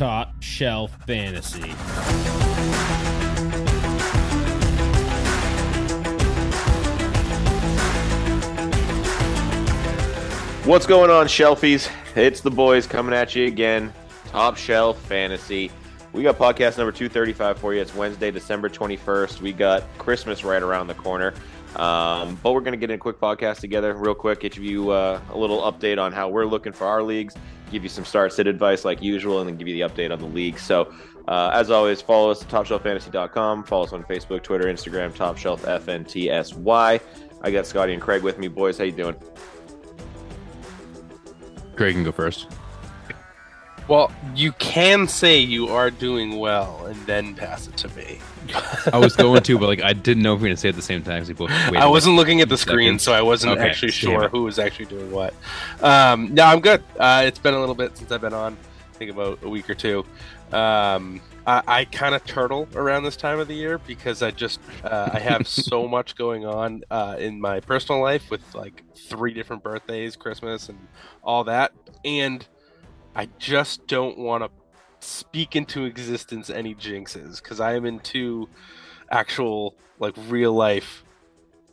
Top Shelf Fantasy. What's going on, Shelfies? It's the boys coming at you again. Top Shelf Fantasy. We got podcast number 235 for you. It's Wednesday, December 21st. We got Christmas right around the corner. Um, but we're going to get in a quick podcast together, real quick, give you uh, a little update on how we're looking for our leagues, give you some start sit advice like usual, and then give you the update on the league. So, uh, as always, follow us at topshelffantasy.com. Follow us on Facebook, Twitter, Instagram, Top Shelf FNTSY. I got Scotty and Craig with me. Boys, how you doing? Craig can go first. Well, you can say you are doing well and then pass it to me. I was going to, but like I didn't know if we were going to say it at the same time. I wasn't looking at the screen, seconds. so I wasn't Okay, actually sure who was actually doing what. Um, no, I'm good. Uh, it's been a little bit since I've been on. I think about a week or two. Um, I, I kind of turtle around this time of the year because I just uh, I have so much going on uh, in my personal life with like three different birthdays, Christmas, and all that, and I just don't want to speak into existence any jinxes because I am in two actual like real life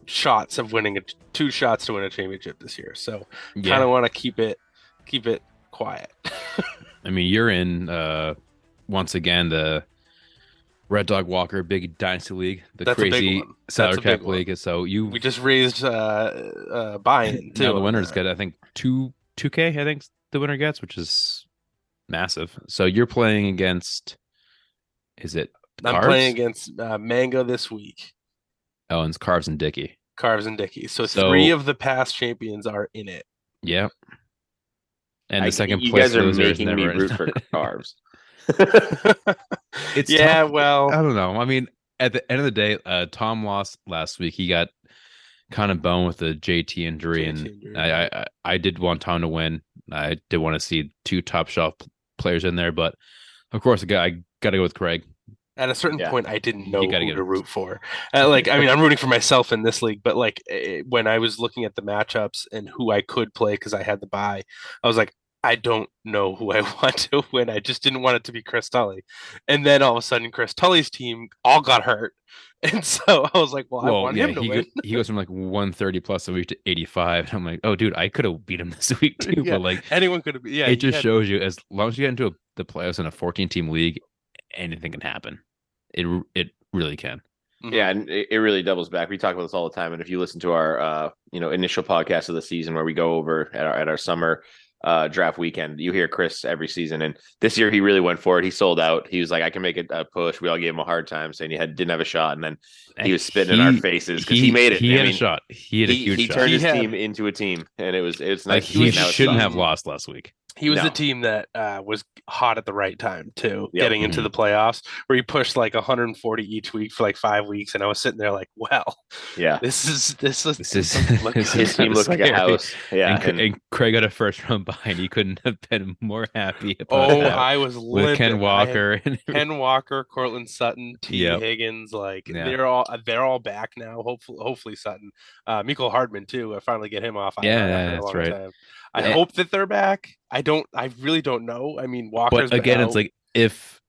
shots of winning a, two shots to win a championship this year. So Yeah, kind of want to keep it keep it quiet. I mean you're in uh once again the Red Dog Walker Big Dynasty League, the That's crazy one. Salary cap one. league. So you we just raised uh, uh buy-in too. now the winner's that. get I think two two K. I think the winner gets, which is massive. So you're playing against. Is it? I'm Carves? playing against uh, Mango this week. Oh, and it's Carves and Dickey. Carves and Dickey. So, So- three of the past champions are in it. Yeah. And I- the second you place guys are is making me root for carbs. It's yeah, tough. well, I don't know. I mean, at the end of the day, uh, Tom lost last week. He got kind of bone with the JT injury, JT and injury, I, I I- I did want Tom to win. I did want to see two top shelf players in there, but of course, I got I got to go with Craig. at a certain Yeah. point, I didn't You know gotta who get to it. root for. Uh, like, I mean, I'm rooting for myself in this league, but like eh, when I was looking at the matchups and who I could play because I had the buy, I was like, I don't know who I want to win. I just didn't want it to be Chris Tully. And then all of a sudden, Chris Tully's team all got hurt, and so I was like, well, I want yeah, him to he win. go, he goes from like 130 plus a week to 85, and I'm like, oh, dude, I could have beat him this week too. Yeah, But like, Anyone could have. Yeah, it just had- shows you as long as you get into a, the playoffs in a 14 team league, anything can happen. It it really can. Mhm. Yeah, and it, it really doubles back. We talk about this all the time. And if you listen to our uh, you know, initial podcast of the season where we go over at our at our summer uh draft weekend, you hear Chris every season. And this year he really went for it. He sold out. He was like, I can make a, a push. We all gave him a hard time saying he had didn't have a shot. And then he was spitting in our faces because he, made it. He I had mean, a shot. He had a he, huge he shot. turned He his had- team into a team, and it was it's like nice. he shouldn't have lost last week. He was No. the team that uh, was hot at the right time too, Yep. getting into the playoffs, where he pushed like 140 each week for like five weeks, and I was sitting there like, "Well, Yeah, this is this is This is doesn't this his team kinda like a house. Yeah, and, and- and Craig got a first round behind. he couldn't have been more happy about Oh, that I was with livid. Ken Walker. And Ken Walker, Courtland Sutton, T. Yep. Higgins, like Yeah. they're all they're all back now. Hopefully, hopefully Sutton, uh, Mecole Hardman too. I finally get him off. IR Yeah, yeah, that's right. time. I Yeah. hope that they're back. I don't. I really don't know. I mean, Walker's but again, been it's like if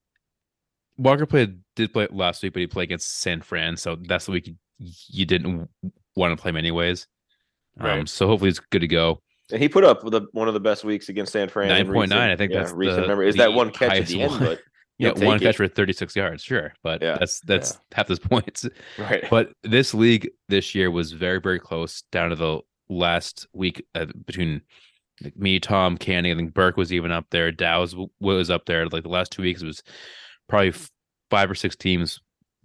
Walker played did play last week, but he played against San Fran, so that's the week you, you didn't want to play him anyways. Um, so hopefully it's good to go. And he put up the, one of the best weeks against San Fran. in 9.9, I think yeah, that's recent the- memory. Is the that one catch at the end? one. But Yeah, one take catch for 36 yards, sure, but Yeah, that's that's half his points. right, But this league this year was very very close down to the last week uh, between like, me, Tom, Candy. I think Burke was even up there. Dow's was up there. Like the last two weeks, it was probably f- five or six teams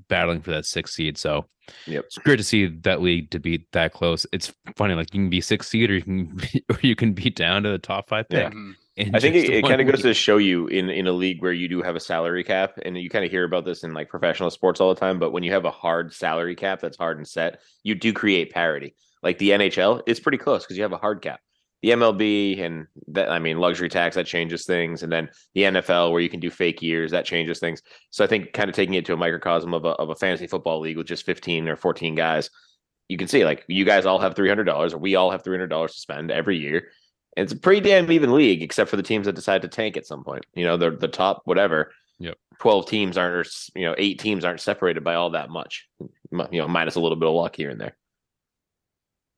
battling for that sixth seed. So Yep. it's great to see that league to be that close. It's funny, like you can be six seed or you can be, or you can be down to the top five pick. Yeah. Mhm. I think it, it kind of goes to show you in in a league where you do have a salary cap, and you kind of hear about this in like professional sports all the time. But when you have a hard salary cap that's hard and set, you do create parity. Like the NHL, it's pretty close because you have a hard cap. The MLB and that I mean luxury tax that changes things, and then the NFL where you can do fake years that changes things. So I think kind of taking it to a microcosm of a of a fantasy football league with just fifteen or fourteen guys, you can see like you guys all have three hundred dollars, or we all have three hundred dollars to spend every year And it's a pretty damn even league, except for the teams that decide to tank at some point. You know, the the top whatever. Yep. Twelve teams aren't, or you know, eight teams aren't separated by all that much. You know, minus a little bit of luck here and there.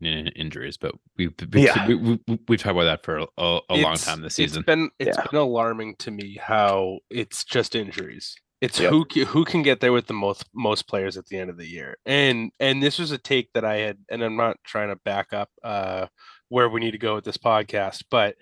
In injuries, but we've we, Yeah. we, we, we, we've talked about that for a, a, a long time this season. It's been it's Yeah. been alarming to me how it's just injuries. It's Yep. who who can get there with the most most players at the end of the year. And and this was a take that I had, and I'm not trying to back up uh, where we need to go with this podcast, but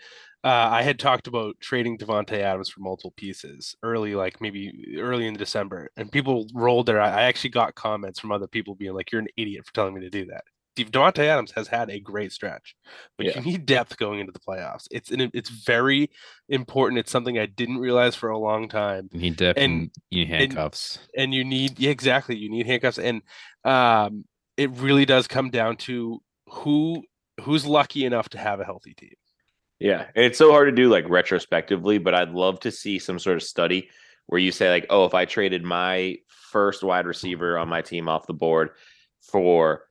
uh, I had talked about trading Davante Adams for multiple pieces early, like maybe early in December, and people rolled their. I actually got comments from other people being like, "You're an idiot for telling me to do that." Davante Adams has had a great stretch, but Yeah. you need depth going into the playoffs. It's an, it's very important. It's something I didn't realize for a long time. You need depth and- and, you need and- handcuffs. And you need yeah, exactly. You need handcuffs, and um, it really does come down to who who's lucky enough to have a healthy team. Yeah, and it's so hard to do like retrospectively, but I'd love to see some sort of study where you say like, oh, if I traded my first wide receiver on my team off the board for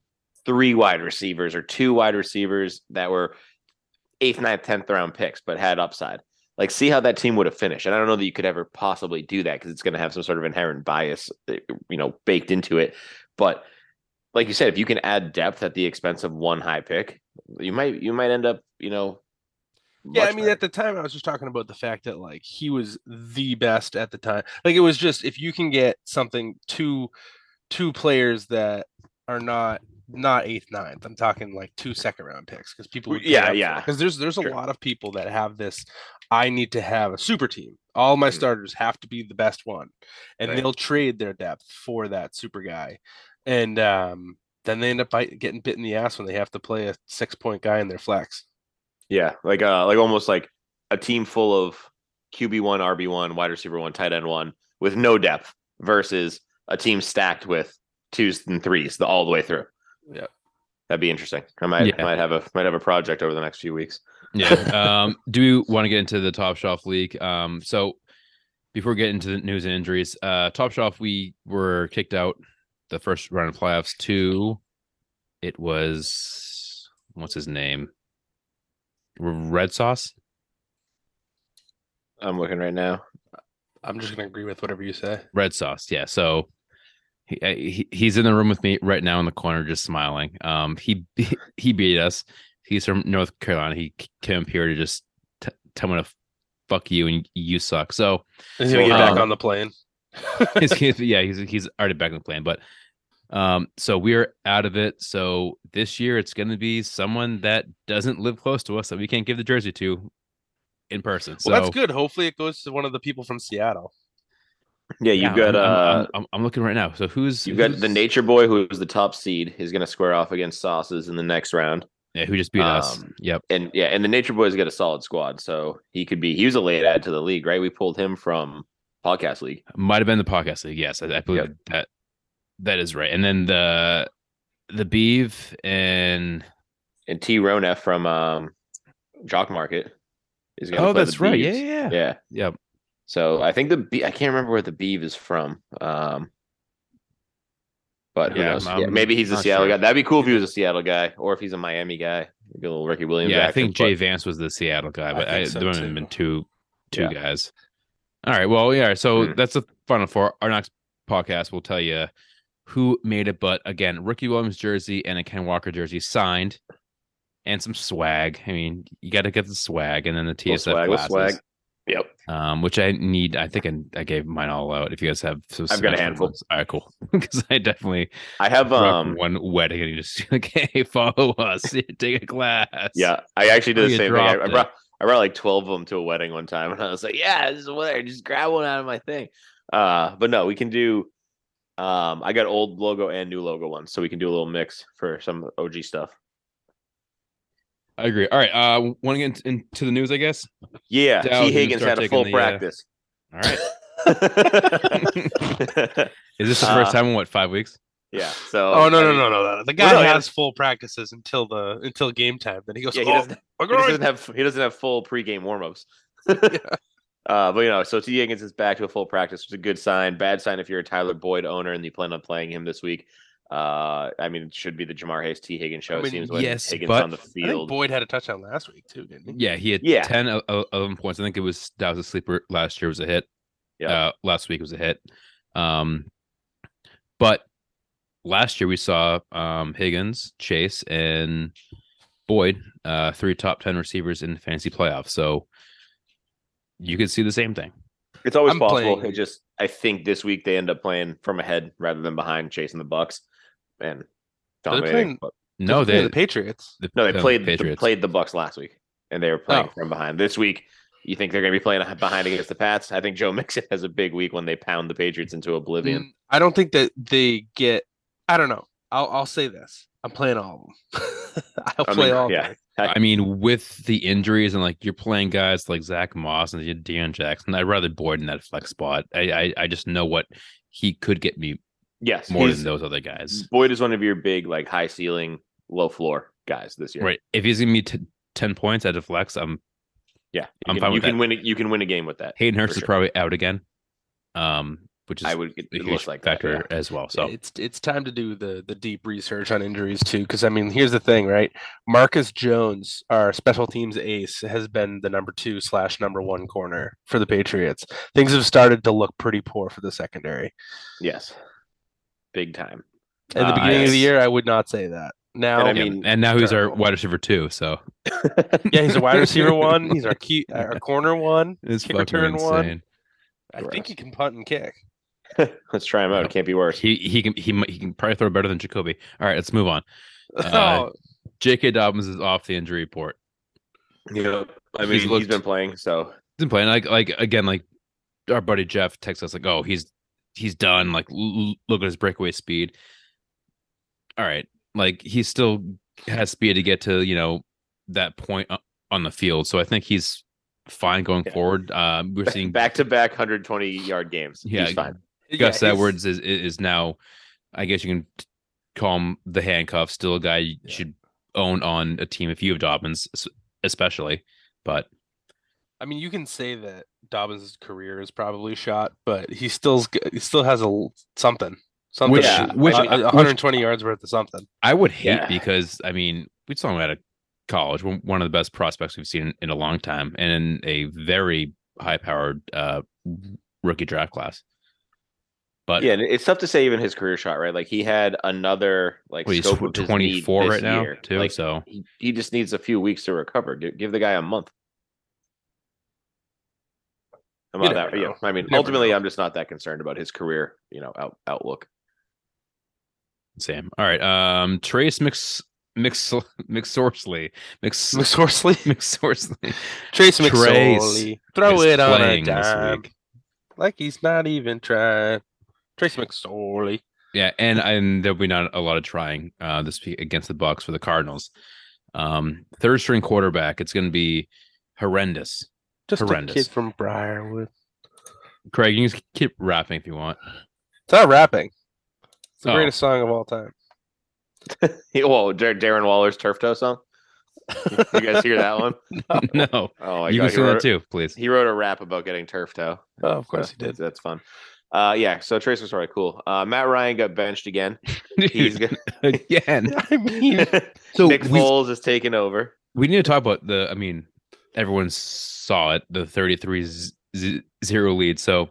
three wide receivers or two wide receivers that were eighth, ninth, tenth round picks but had upside. Like, see how that team would have finished. And I don't know that you could ever possibly do that because it's going to have some sort of inherent bias, eh, you know, baked into it. But like you said, if you can add depth at the expense of one high pick, you might you might end up, you know, Yeah, I mean, better. at the time, I was just talking about the fact that like he was the best at the time. Like it was just if you can get something two two players that are not not eighth, ninth. I'm talking like two second round picks because people. Yeah, yeah. Because there's there's a lot of people that have this. I need to have a super team. All my Mhm. starters have to be the best one, and Right. they'll trade their depth for that super guy, and um, then they end up bite, getting bit in the ass when they have to play a six point guy in their flex. Yeah, like uh like almost like a team full of QB one, RB one, wide receiver one, tight end one with no depth versus a team stacked with twos and threes the all the way through. Yep. That'd be interesting. I might Yeah. might have a might have a project over the next few weeks. Yeah. Um, do you want to get into the Top Shelf League? Um, so before we get into the news and injuries, uh, Top Shelf, we were kicked out the first round of playoffs to it was what's his name? Red Sauce. I'm looking right now. I'm just gonna agree with whatever you say. Red Sauce. Yeah. So he, uh, he he's in the room with me right now in the corner, just smiling. Um, he he beat us. He's from North Carolina. He came up here to just t- tell me to fuck you and you suck. So He's gonna get Um, back on the plane. he's, he's- yeah, he's he's already back on the plane, But um, so we're out of it. So this year it's going to be someone that doesn't live close to us that we can't give the jersey to in person. So well, that's good. Hopefully, it goes to one of the people from Seattle. Yeah, yeah, you've got I'm, uh I'm, I'm, I'm looking right now. So who's you've got the Nature Boy who was the top seed is gonna square off against Sauces in the next round. Yeah, who just beat us? Um, Yep. And yeah, and the Nature Boy's got a solid squad, so he could be he was a late add to the league, right? We pulled him from podcast league. Might have been the podcast league. Yes, I, I believe Yep. that that is right. And then the the Beeve and and T Ronef from um Jock Market is going to oh, that's right. Beeves. yeah, yeah. yeah. Yep. So I think the Be- I can't remember where the Beeve is from. Um, but who Yeah, knows? Yeah, maybe he's a Seattle sure. guy. That'd be cool if he was a Seattle guy, or if he's a Miami guy. Get a little Ricky Williams. Yeah, I think Jay but- Vance was the Seattle guy, but I, think so, there might too. have been two two Yeah. guys. All right. Well, yeah. So Hmm. that's the final four. Our next podcast will tell you who made it. But again, Ricky Williams jersey and a Ken Walker jersey signed, and some swag. I mean, you got to get the swag, and then the Little TSF swag, glasses, swag. Yep. um, which I need. I think I, I gave mine all out. If you guys have, some I've got a handful. ones. All right, cool. Because I definitely I have um. one wedding, and you just like, hey, follow us, take a class. Yeah, I actually did the same thing. I, I brought I brought like twelve of them to a wedding one time, and I was like, "Yeah, this is what just grab one out of my thing." Uh, but no, we can do. Um, I got old logo and new logo ones, so we can do a little mix for some OG stuff. I agree. All right. Uh, want to get into the news, I guess. Yeah, Dow, T you Higgins had a full the, uh, practice. All right. Is this the first Uh, time in what five weeks? yeah. So. Oh no I no mean, no no no! The guy no, he has full practices until the until game time. Then he goes, Yeah, he "Oh, doesn't. He doesn't have. He doesn't have full pregame warmups. Uh, but you know, so T Higgins is back to a full practice, which is a good sign. Bad sign if you're a Tyler Boyd owner and you plan on playing him this week. Uh, I mean, it should be the Jamar Hayes T Higgins show. I it seems like yes, Higgins but- on the I think field. Boyd had a touchdown last week too, didn't he? Yeah, he had Yeah. 10, el- el- 11 points. I think it was that was a sleeper last year was a hit. Yeah. Uh, last week was a hit. Um, but last year we saw um Higgins, Chase, and Boyd, uh, three top ten receivers in the fantasy playoffs. So you could see the same thing. It's always I'm possible. playing- It just I think this week they end up playing from ahead rather than behind, chasing the Bucks and dominating. playing- But- No, They're they the Patriots. the- no, they the played the, Patriots. played the Bucks last week, and they were playing Oh. from behind. This week, you think they're going to be playing behind against the Pats? I think Joe Mixon has a big week when they pound the Patriots into oblivion. Mm, I don't think that they get. I don't know. I'll I'll say this. I'm playing all of them. I'll I play mean, all. yeah. day. I mean, with the injuries and like you're playing guys like Zach Moss and Deon Jackson, I'd rather Boyd in that flex spot. I, I I just know what he could get me Yes, more than those other guys. Boyd is one of your big like high ceiling, low floor guys this year. Right. If he's gonna be t- ten points at a flex, I'm Yeah, I'm can, fine you with can that. win. A, you can win a game with that. Hayden Hurst For is sure. probably out again. Um, which is I would. It, a it huge looks like that, factor yeah. as well. So it's it's time to do the the deep research on injuries too. Because I mean, here's the thing, right? Marcus Jones, our special teams ace, has been the number two slash number one corner for the Patriots. Things have started to look pretty poor for the secondary. Yes, big time. At the Uh, beginning of the year, I would not say that. Now, And I mean, and now he's our wide receiver too. So yeah, he's a wide receiver one. He's our key, our corner one. it's Kick fucking return one. insane. I think he can punt and kick. Let's try him out. It can't be worse. He he can he might- he can probably throw better than Jacoby. All right, let's move on. Uh, oh, J.K. Dobbins is off the injury report. Yeah, I mean, He's he's looked- been playing, so He's been playing like like again like our buddy Jeff texts us like oh he's he's done like l- l- look at his breakaway speed. All right, like he still has speed to get to you know that point on the field, so I think he's fine going Yeah. forward. Um, we're seeing back to back 120 yard games. Yeah, he's fine. Gus yeah, he's- Edwards is is now, I guess you can t- call him the handcuff. Still a guy you Yeah. should own on a team if you have Dobbins, especially. But I mean, you can say that Dobbins' career is probably shot, but he still's he still has a something, something. Which- uh, which- uh, which- 120 yards worth of something. I would hate Yeah. because I mean we saw him out of college, one one of the best prospects we've seen in a long time, and in a very high powered uh, rookie draft class. But Yeah, it's tough to say even his career shot, right? Like he had another like well, he's scope of his twenty need four this right now year. too. Like, so he, he just needs a few weeks to recover. Give, give the guy a month. I'm You not never that, yeah. I mean, never ultimately, know. I'm just not that concerned about his career, you know, out, outlook. Sam. All right. Um, Trace Mix Mix McSorsley Mix McSorsley, McSorsley Trace Trace McSorley, throw it on a playing this dime, week. like he's not even trying. Trace McSorley. Yeah, and and there'll be not a lot of trying uh this week against the Bucks for the Cardinals. Um, third string quarterback. It's going to be horrendous. Just Horrendous. a kid from Briarwood. Craig, you can keep rapping if you want. It's not rapping. It's the Oh. greatest song of all time. He- Whoa, Dar- Darren Waller's turf toe song. You guys hear that one? no, Oh my you god, can he sing that too, please. he wrote a rap about getting turf toe. Oh, of course he did. That's fun. Uh, yeah. So Trace was really cool. Uh, Matt Ryan got benched again. He's Dude, good. again. I mean, So Nick Foles is taking over. we need to talk about the i mean everyone saw it the 33 z- z- zero lead. So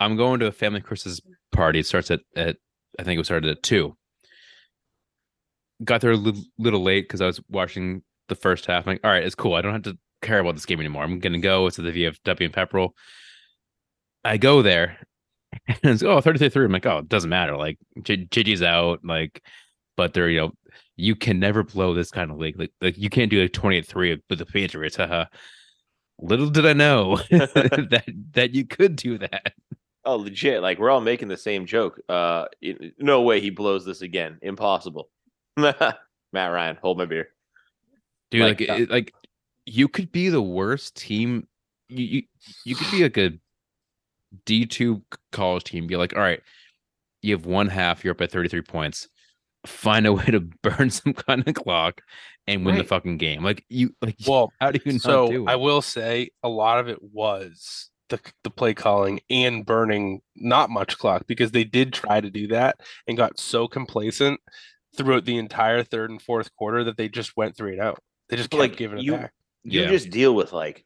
i'm going to a family christmas party. It starts at, at i think it started at two. Got there a little, little late because i was watching the first half. I'm like all right it's cool. I don't have to care about this game anymore. I'm gonna go it's at the vfw and pepperell i go there and it's oh 33 i'm like oh it doesn't matter. Like J- JG's out. Like but they're you know you can never blow this kind of league. Like, like you can't do a 28-3 with the Patriots. Haha. Little did I know that that you could do that. Oh, legit. Like we're all making the same joke. Uh, it- no way he blows this again. Impossible. Matt Ryan, hold my beer. Dude, Like, like uh, it, like you could be the worst team. You you, you could be like a D2 college team. Be like, all right, you have one half, you're up at 33 points. Find a way to burn some kind of clock and win the fucking game. Like you like well, how do you not so do it? I will say a lot of it was the the play calling and burning not much clock because they did try to do that and got so complacent throughout the entire third and fourth quarter that they just went three and out. They just kept like, giving it you- back. You Yeah. just deal with like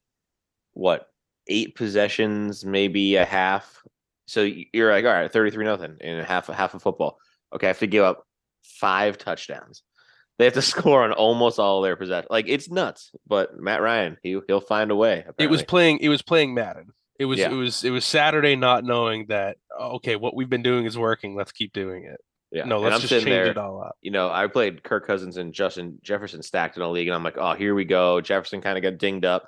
what eight possessions, maybe a half. So you're like, all right, thirty three nothing in half a half of football. Okay, I have to give up five touchdowns. They have to score on almost all their possessions. Like it's nuts. But Matt Ryan, he he'll find a way. It was playing. It was playing Madden. It was. Yeah. It was. It was Saturday, not knowing that. oh, Okay, what we've been doing is working. Let's keep doing it. yeah. No, let's just change there, it all up. you know, I played Kirk Cousins and Justin Jefferson stacked in a league, and I'm like, oh, here we go. Jefferson kind of got dinged up.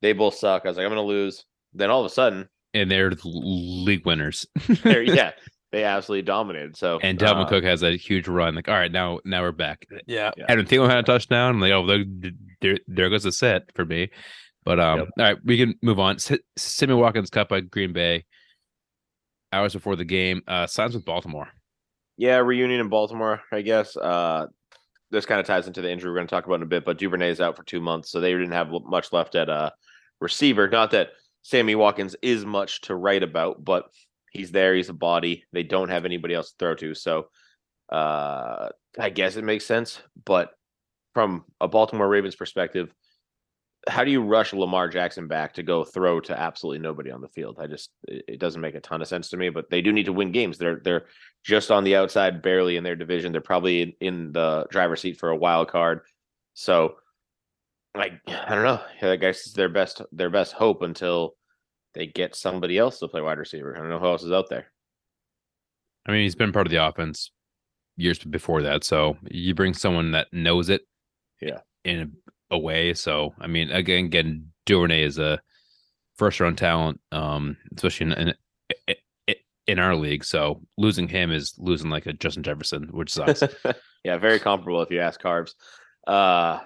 They both suck. I was like, I'm gonna lose. Then all of a sudden, and they're league winners. they're, yeah, they absolutely dominated. So and Dalvin uh, Cook has a huge run. Like, all right, now now we're back. Yeah. Yeah. Adam Thielen had a touchdown. I'm like, oh, there, there, there goes the set for me. But um, Yep. all right, we can move on. S- Sammy Watkins cut by Green Bay hours before the game. Uh, signs with Baltimore. Yeah, reunion in Baltimore, I guess. Uh, this kind of ties into the injury we're going to talk about in a bit, but Duvernay is out for two months, so they didn't have much left at uh, receiver. Not that Sammy Watkins is much to write about, but he's there. He's a body. They don't have anybody else to throw to, so uh, I guess it makes sense. But from a Baltimore Ravens perspective, how do you rush Lamar Jackson back to go throw to absolutely nobody on the field? I just it doesn't make a ton of sense to me. But they do need to win games. They're they're just on the outside, barely in their division. They're probably in, in the driver's seat for a wild card. So, like, I don't know. I guess it's their best their best hope until they get somebody else to play wide receiver. I don't know who else is out there. I mean, he's been part of the offense years before that. So you bring someone that knows it, Yeah. in a, a way. So I mean, again, again, Duvernay is a first round talent, um, especially in, in in our league. So losing him is losing like a Justin Jefferson, which sucks. yeah, very comparable if you ask Carbs. Uh,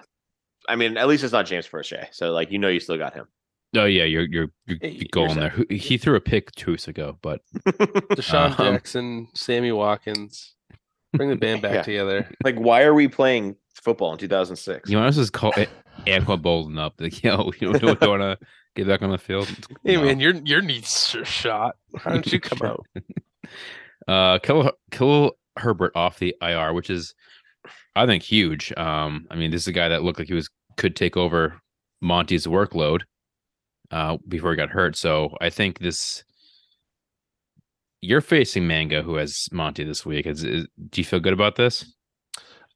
I mean, at least it's not James Proche. So, like, you know, you still got him. Oh yeah, you're you're you're, Hey, you're you're going there. He threw a pick two weeks ago, but Deshaun Um, Jackson, Sammy Watkins, bring the band back Yeah. together. like, why are we playing football in 2006? you want us to call it Anquan Boldin up? Like, yo, you don't want to get back on the field? Hey No. man, your your knees are shot. How did you come out? Uh, Kill Kill Herbert off the IR, which is, I think, huge. Um, I mean, this is a guy that looked like he was could take over Monty's workload, uh, before he got hurt. So I think this. You're facing Manga, who has Monty this week. Is, is do you feel good about this?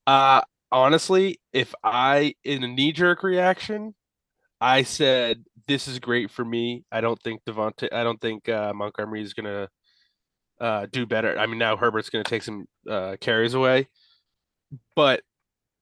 Uh honestly, if I in a knee jerk reaction, I said this is great for me. I don't think Devontae I don't think uh Montgomery is gonna uh do better. I mean now Herbert's gonna take some uh carries away. But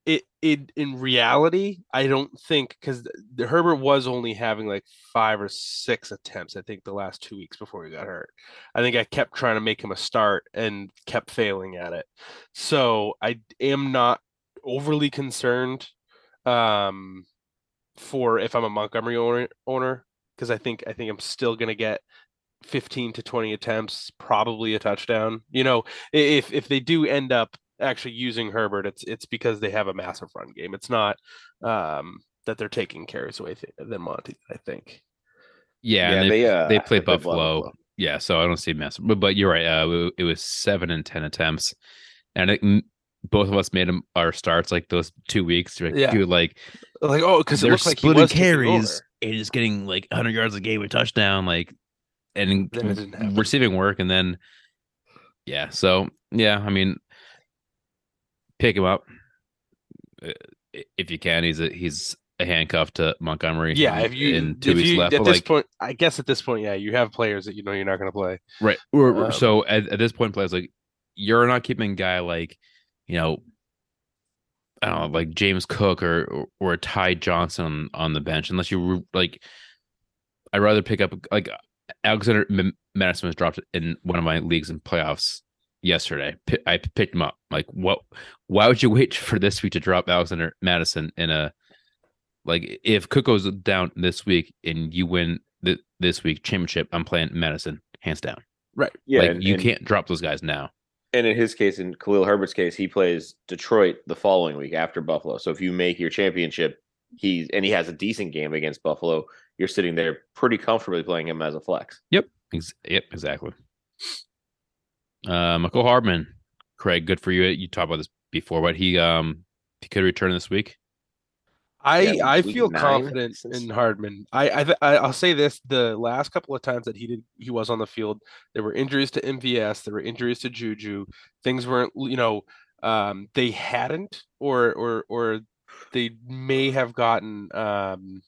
it it in reality, I don't think because Herbert was only having like five or six attempts, I think, the last two weeks before he got hurt. I think I kept trying to make him a start and kept failing at it. So I am not overly concerned um, for if I'm a Montgomery owner owner because I think I think I'm still gonna get 15 to 20 attempts, probably a touchdown. You know, if if they do end up actually using Herbert, it's it's because they have a massive run game. It's not um, that they're taking carries away th- than Monty. I think. Yeah, and they, uh, they played they play Buffalo. Yeah, so I don't see massive, but, but you're right. Uh, it was seven and ten attempts, and I think m- both of us made them our starts like those two weeks. Like, Yeah. dude, like Like oh, because they're looked like he splitting was carries and just getting like 100 yards a game, a touchdown, like and Then it didn't happen. receiving work, and then yeah. So yeah, I mean, pick him up uh, if you can. He's a he's a handcuff to Montgomery. Yeah, if you in two if weeks you left, at this like, point, I guess at this point, yeah, you have players that you know you're not going to play. Right. Um, so at, at this point, players like you're not keeping a guy like, you know, I don't know, like James Cook or or, Ty Johnson on, the bench, unless you like. I'd rather pick up like Alexander M- Mattison was dropped in one of my leagues in playoffs yesterday. Pi- I picked him up. Like, what? Why would you wait for this week to drop Alexander Mattison in a like if Cook goes down this week and you win th- this week championship? I'm playing Mattison hands down. Right. Yeah, like and- you and- can't drop those guys now. And in his case, in Khalil Herbert's case, he plays Detroit the following week after Buffalo. So if you make your championship, he's and he has a decent game against Buffalo. you're sitting there pretty comfortably playing him as a flex. Ex- yep, exactly. Uh, Mecole Hardman, Craig, good for you. You talked about this before, but he um he could return this week. I Yeah, I feel nine confident in Hardman. I I th- I- I'll say this: the last couple of times that he did he was on the field, there were injuries to MVS, there were injuries to Juju. Things weren't, you know, um, they hadn't, or or or they may have gotten um,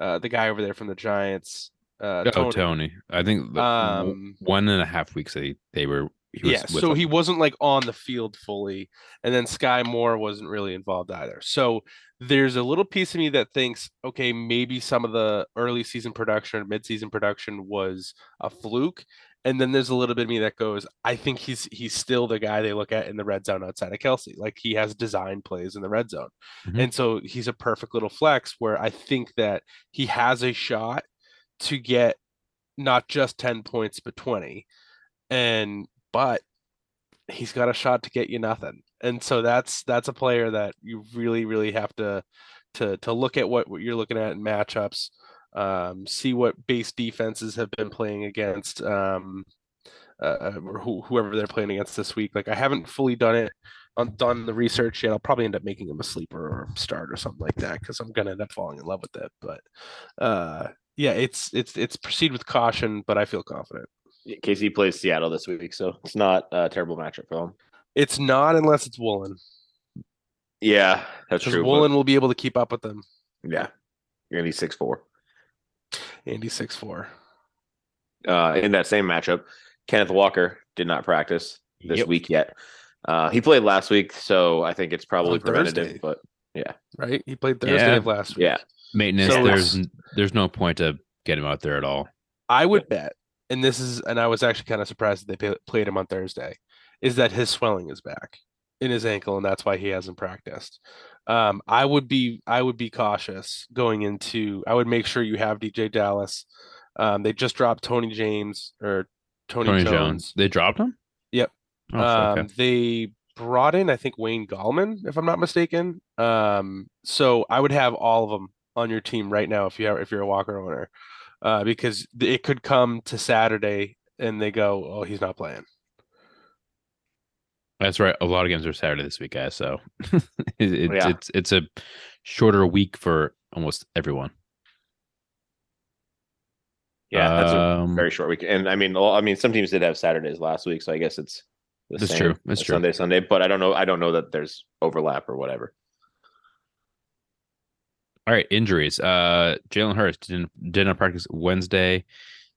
uh, the guy over there from the Giants. Uh, Oh, Tony. Tony. I think Um, one and a half weeks they they were. He was yeah, with so them. he wasn't like on the field fully, and then Skyy Moore wasn't really involved either. So there's a little piece of me that thinks, okay, maybe some of the early season production or mid-season production was a fluke, and then there's a little bit of me that goes, I think he's he's still the guy they look at in the red zone outside of Kelce. Like he has design plays in the red zone, Mhm. and so he's a perfect little flex where I think that he has a shot to get not just 10 points but 20 and but he's got a shot to get you nothing. And so that's that's a player that you really really have to to to look at what, what you're looking at in matchups um see what base defenses have been playing against um uh, or who, whoever they're playing against this week. Like i haven't fully done it on done the research yet. I'll probably end up making him a sleeper or start or something like that because i'm gonna end up falling in love with it. But uh yeah it's it's it's proceed with caution but i feel confident KC plays Seattle this week, so it's not a terrible matchup for them. it's not unless it's woolen Yeah, that's because true. but- will be able to keep up with them yeah, you're gonna be six four. andy six four Uh, in that same matchup, Kenneth Walker did not practice this Yep. week yet. Uh, he played last week, so I think it's probably On preventative. Thursday. But yeah, right he played thursday Yeah. of last week yeah, maintenance. So there's there's no point to get him out there at all. I would bet, and this is, and I was actually kind of surprised that they played him on Thursday, is that his swelling is back in his ankle, and that's why he hasn't practiced. Um, I would be, I would be cautious going into. I would make sure you have DeeJay Dallas. Um, they just dropped Tony James or Tony, Tony Jones. Jones. They dropped him. Yep. Oh, um, okay. They brought in, I think, Wayne Gallman, if I'm not mistaken. Um, so I would have all of them on your team right now if you are if you're a Walker owner, uh, because it could come to Saturday and they go, oh, he's not playing. That's right. A lot of games are Saturday this week, guys. So it, it's Yeah. it's it's a shorter week for almost everyone. yeah, that's a Um, very short week. And I mean, I mean, some teams did have Saturdays last week, so I guess it's the That's same, true. That's true. Sunday, Sunday. But I don't know. I don't know that there's overlap or whatever. All right, injuries. Uh, Jalen Hurts didn't didn't practice Wednesday.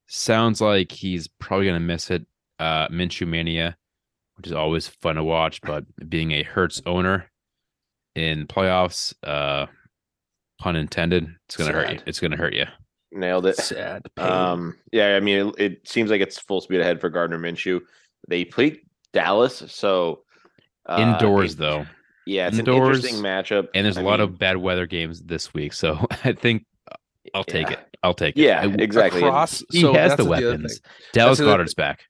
Sounds like he's probably gonna miss it. Uh, Minshew mania, which is always fun to watch, but being a Hurts owner in playoffs, uh, pun intended, it's gonna hurt you. It's gonna hurt you. Nailed it. Sad. pain. Um, yeah, I mean, it, it seems like it's full speed ahead for Gardner Minshew. They played Dallas, so uh, Indoors it- though, Yeah, it's Indoors, an interesting matchup, and there's a I lot mean, of bad weather games this week, so I think I'll take yeah. it. I'll take it. Yeah, exactly. Across, He so has the weapons. thing. Dallas the other Goedert's back.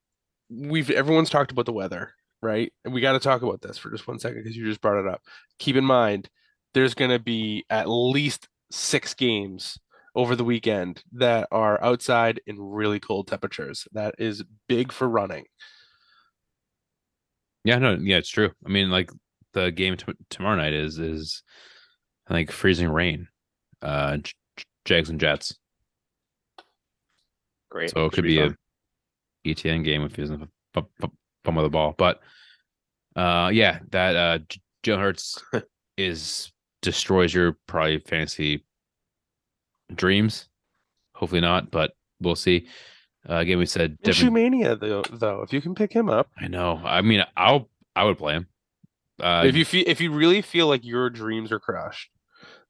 we've everyone's talked about the weather, right? And we got to talk about this for just one second because you just brought it up. Keep in mind, there's going to be at least six games over the weekend that are outside in really cold temperatures. That is big for running. Yeah, no, yeah, it's true. I mean, like the game t- tomorrow night is is like freezing rain, uh, J- J- Jags and Jets. Great. So it Should could be fun. a ETN game if he doesn't bum, bum, bum with the ball. But uh, yeah, that uh, J- Jalen Hurts is destroys your probably fantasy dreams. Hopefully not, but we'll see. Uh, again, we said Minshew mania though, though, if you can pick him up, I know. I mean, I'll I would play him. Uh, if you feel if you really feel like your dreams are crushed,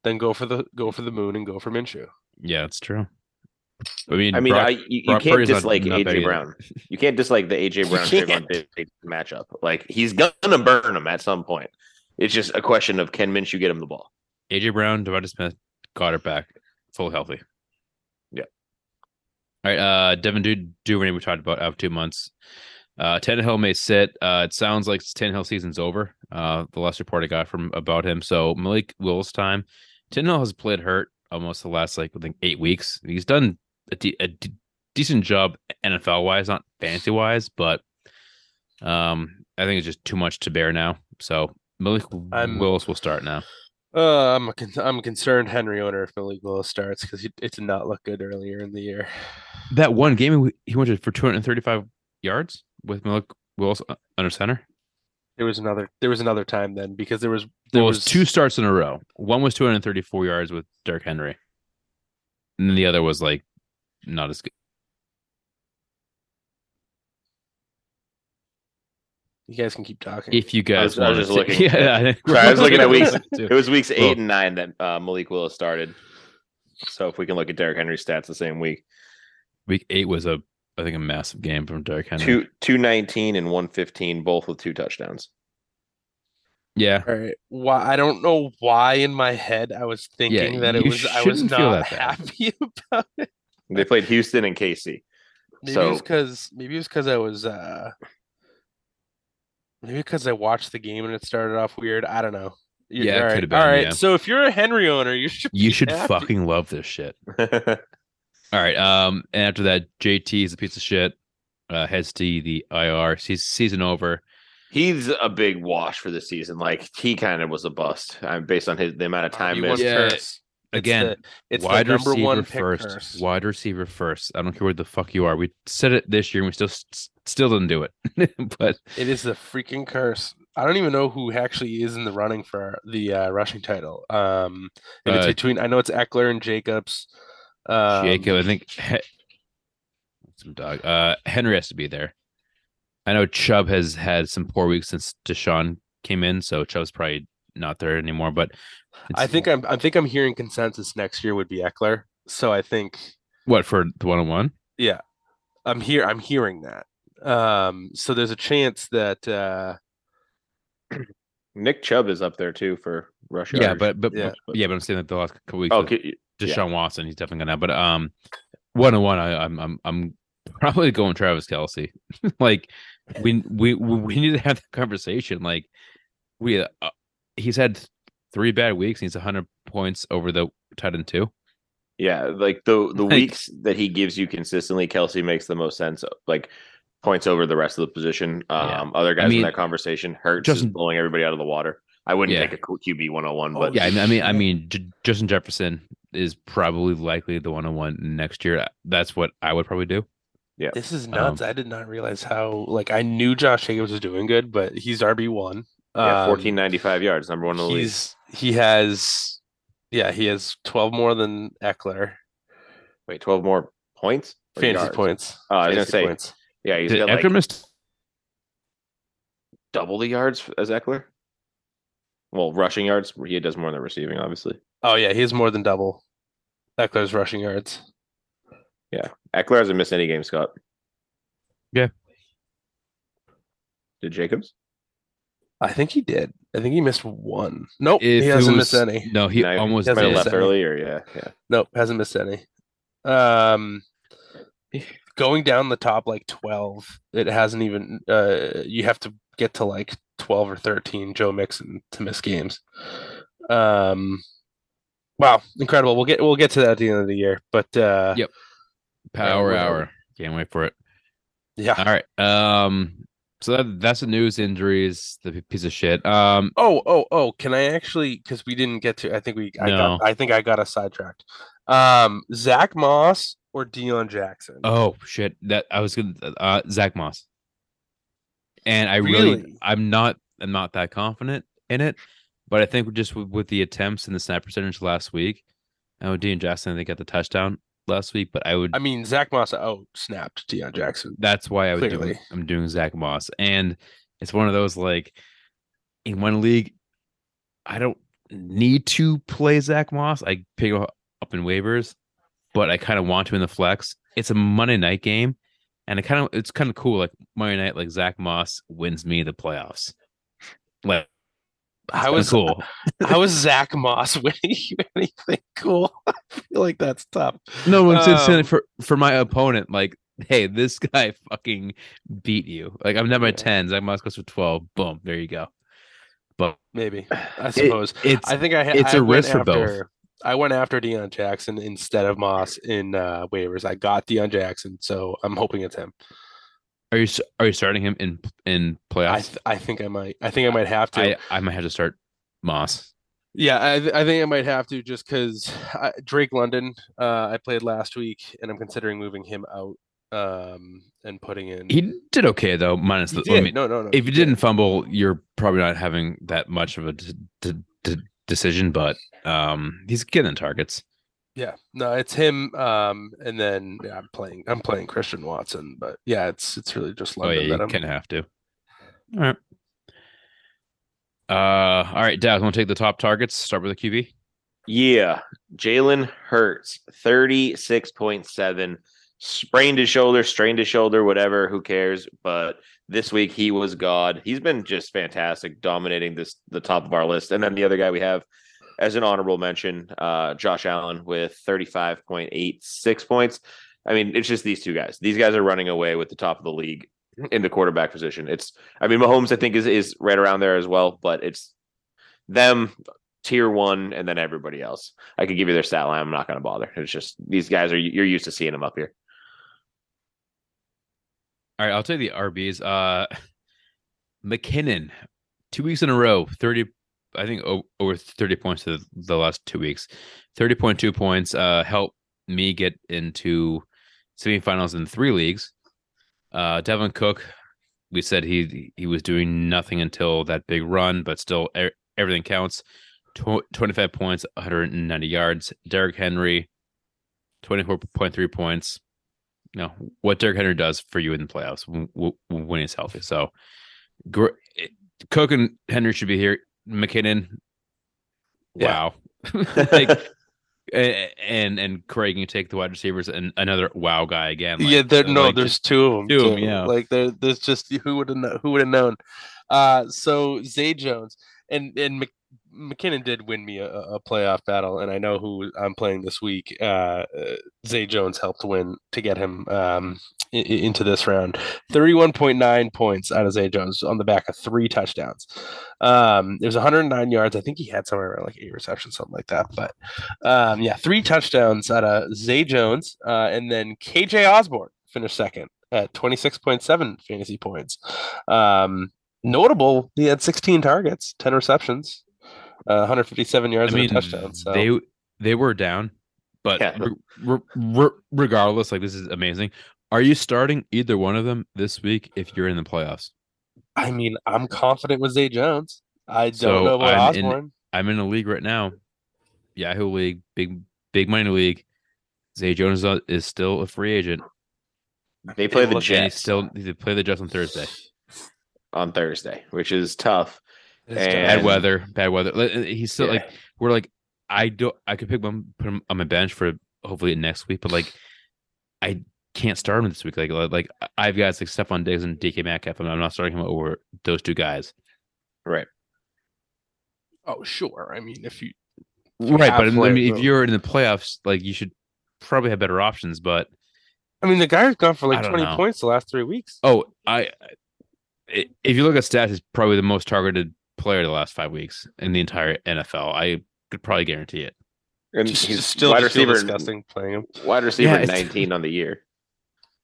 then go for the go for the moon and go for Minshew. yeah, it's true. I mean, I mean, Brock- I you, you can't Purdy's dislike not bad AJ either. Brown. You can't dislike the AJ Brown. Trevon Diggs matchup. Like he's gonna burn him at some point. It's just a question of can Minshew get him the ball. AJ Brown, Devonta Smith, got it back, fully healthy. Yeah. All right. Uh, Devin du- Duvernay, we talked about out of two months. Uh, Tannehill may sit. Uh, it sounds like Tannehill season's over. Uh, the last report I got from about him. So Malik Will's time. Tannehill has played hurt almost the last like I think eight weeks. He's done a, de- a de- decent job NFL wise, not fantasy wise, but um, I think it's just too much to bear now. So Malik I'm- Willis will start now. Uh, I'm a con- I'm a concerned Henry owner if Malik Willis starts because it did not look good earlier in the year. That one game he went for 235 yards with Malik Willis uh, under center. There was another there was another time then because there was there There was was two starts in a row. One was 234 yards with Derrick Henry, and then the other was like not as good. You guys can keep talking. If you guys, was- I was wanted just to- looking- Yeah, I Sorry, I was looking at weeks. Too. It was weeks eight Well- and nine that uh, Malik Willis started. So if we can look at Derrick Henry's stats the same week, Week eight was a, I think, a massive game from Derrick Henry. two two nineteen and one fifteen, both with two touchdowns. Yeah, All right. Why I don't know why in my head I was thinking that it was I was shouldn't feel not that bad. happy about it. They played Houston and KC. Maybe So- it was because maybe it was because I was uh maybe because I watched the game and it started off weird. I don't know. You- Yeah, all right. Been, all right. yeah. So if you're a Henry owner, you should you should happy. fucking love this shit. All right. Um, and after that, JT is a piece of shit. Uh, heads to the IR. Season, season over. He's a big wash for this season. Like he kind of was a bust uh, based on his the amount of Oh, time you missed. want Yeah, curse. It's Again, the- it's wide the number receiver one first. curse. Wide receiver first. I don't care where the fuck you are. We said it this year, and we still still didn't do it. but It is the freaking curse. I don't even know who actually is in the running for the uh, rushing title. Um, and it's Uh, between I know it's Ekeler and Jacobs. Um, Jacob, I think. He- some dog. Uh, Henry has to be there. I know Chubb has had some poor weeks since Deshaun came in, so Chubb's probably not there anymore. But I think I'm I think I'm hearing consensus next year would be Ekeler. So I think what for the one on one. yeah, I'm here. I'm hearing that. Um, so there's a chance that uh, Nick Chubb is up there too for rush Yeah, but but Yeah. yeah, but I'm saying that the last couple weeks. oh, with okay. Deshaun Watson, he's definitely gonna. Have, But um, one on one, I I'm I'm I'm probably going Travis Kelce. like we we we need to have that conversation. Like we, uh, he's had three bad weeks. And he's 100 points over the tight end two. Yeah, like the the Like- weeks that he gives you consistently, Kelce makes the most sense. Like points over the rest of the position. Um, Yeah. other guys mean, in that conversation, Hurts is blowing everybody out of the water. I wouldn't Yeah. take a QB one hundred one, Oh, but Yeah, I mean, I mean, I mean, J- Justin Jefferson is probably likely the one on one next year. That's what I would probably do. Yeah. This is Um, nuts. I did not realize how like I knew Josh Jacobs was doing good, but he's RB one. yeah, fourteen ninety five yards, number one in the league. He's he has yeah he has 12 more than Ekeler Wait, twelve more points? Or fantasy yards? points. Oh, I was gonna Fantasy say, points. yeah, he's Did got Ekeler like missed? double the yards as Ekeler. Well, rushing yards, he does more than receiving, obviously. Oh yeah, he has more than double Ekeler's rushing yards. Yeah, Ekeler hasn't missed any game, Scott. Yeah. Did Jacobs? I think he did. I think he missed one. Nope, If he hasn't was- missed any. No, he No, almost hasn't Might have did. missed left any. early, or yeah, yeah. Nope, hasn't missed any. Um, going down the top like twelve, it hasn't even. Uh, you have to get to like twelve or thirteen Joe Mixon to miss games. Um, wow, incredible. We'll get we'll get to that at the end of the year, but uh, Yep. Power whatever. hour. Can't wait for it. yeah. All right. Um. So that, that's the news. Injuries. The piece of shit. Um. Oh, oh, oh! Can I actually? Because we didn't get to. I think we. I No. got. I think I got us sidetracked. Um, Zach Moss or Deon Jackson? Oh shit. That I was gonna. Uh. Zach Moss. And I really, Really? I'm not. I'm not that confident in it, but I think just with, with the attempts and the snap percentage last week, I know Deon Jackson. I think got the touchdown last week, but I would. I mean, Zach Moss out snapped Deon Jackson. that's why I would do. Clearly. I'm doing Zach Moss, and it's one of those like in one league, I don't need to play Zach Moss. I pick up in waivers, but I kind of want to in the flex. It's a Monday night game, and it kind of it's kind of cool. Like Monday night, like Zach Moss wins me the playoffs. Like How was cool? How is Zach Moss winning you anything cool? I feel like that's tough. No, saying Um, for for my opponent. Like, hey, this guy fucking beat you. Like I'm my Yeah. ten. Zach Moss goes for twelve. Boom, there you go. But Maybe I suppose. it's I think I. it's I a risk for both. I went after Deon Jackson instead of Moss in uh, waivers. I got Deon Jackson, so I'm hoping it's him. Are you are you starting him in in I playoffs? th- I think I might. I think I might have to. I, I might have to start Moss. Yeah, I, th- I think I might have to just because Drake London, uh, I played last week, and I'm considering moving him out um, and putting in. He did okay though, minus He the. I mean, no, no, no. if you didn't fumble, you're probably not having that much of a d- d- d- decision, but um, he's getting targets. Yeah, no, it's him. Um, and then yeah, I'm playing. I'm playing Christian Watson, but yeah, it's it's really just Oh yeah, you that I'm. kind of have to. All right. Uh, all right, Dad, want to take the top targets? Start with the QB. Yeah, Jalen Hurts, thirty-six point seven, sprained his shoulder, strained his shoulder, whatever. Who cares? But this week he was God. He's been just fantastic, dominating this the top of our list. And then the other guy we have as an honorable mention, uh, Josh Allen with thirty-five point eight six points. I mean, it's just these two guys. These guys are running away with the top of the league in the quarterback position. It's, I mean, Mahomes I think is is right around there as well, but it's them tier one and then everybody else. I could give you their stat line. I'm not going to bother. It's just these guys are you're used to seeing them up here. All right, I'll tell you the RBs. Uh, McKinnon, two weeks in a row, thirty. I think over thirty points the, the last two weeks. Thirty point two points. Uh, helped me get into semifinals in three leagues. Uh, Dalvin Cook, we said he he was doing nothing until that big run, but still e- everything counts. Tw- Twenty five points, one hundred and ninety yards. Derrick Henry, twenty four point three points you know what Derrick Henry does for you in the playoffs w- w- when he's healthy. So, gr- Cook and Henry should be here. McKinnon, Yeah. wow, like, and and Craig, you take the wide receivers and another wow guy again. Like, yeah, there so, no, like, there's two of them. two of 'em, yeah. like there, there's just who would have known, who would have known. Uh, so Zay Jones and and McKinnon did win me a, a playoff battle, and I know who I'm playing this week. Uh, uh, Zay Jones helped win to get him um into this round. Thirty-one point nine points out of Zay Jones on the back of three touchdowns. Um, it was 109 yards. I think he had somewhere around like eight receptions, something like that. But um, yeah, three touchdowns out of Zay Jones, uh, and then KJ Osborne finished second at 26.7 fantasy points. Um, notable, he had 16 targets, 10 receptions, uh, 157 yards I mean, and a touchdown. So they they were down, but Yeah. re- re- re- regardless, like this is amazing. Are you starting either one of them this week if you're in the playoffs? I mean, I'm confident with Zay Jones. I don't So know about I'm in- Osborne. I'm in a league right now, Yahoo League, big big money league. Zay Jones is- is still a free agent. They play the look- And Jets still they play the Jets on Thursday. on Thursday, which is tough. It's and- eh, Bad weather, bad weather. He's still Yeah. like we're like I don't I could pick him put him on my bench for hopefully next week, but like I can't start him this week. Like like I've got like Stefon Diggs and DK Metcalf, and I'm not starting him over those two guys. Right. Oh, sure. I mean, if you you Right, but I mean, if you're in the playoffs, like you should probably have better options. But I mean, the guy's gone for like 20 know. points the last three weeks. oh, I i- if you look at stats, he's probably the most targeted player the last five weeks in the entire NFL. I could probably guarantee it. And Just, he's just still wide just feel receiver, disgusting playing him. wide receiver Yeah, 19 on the year.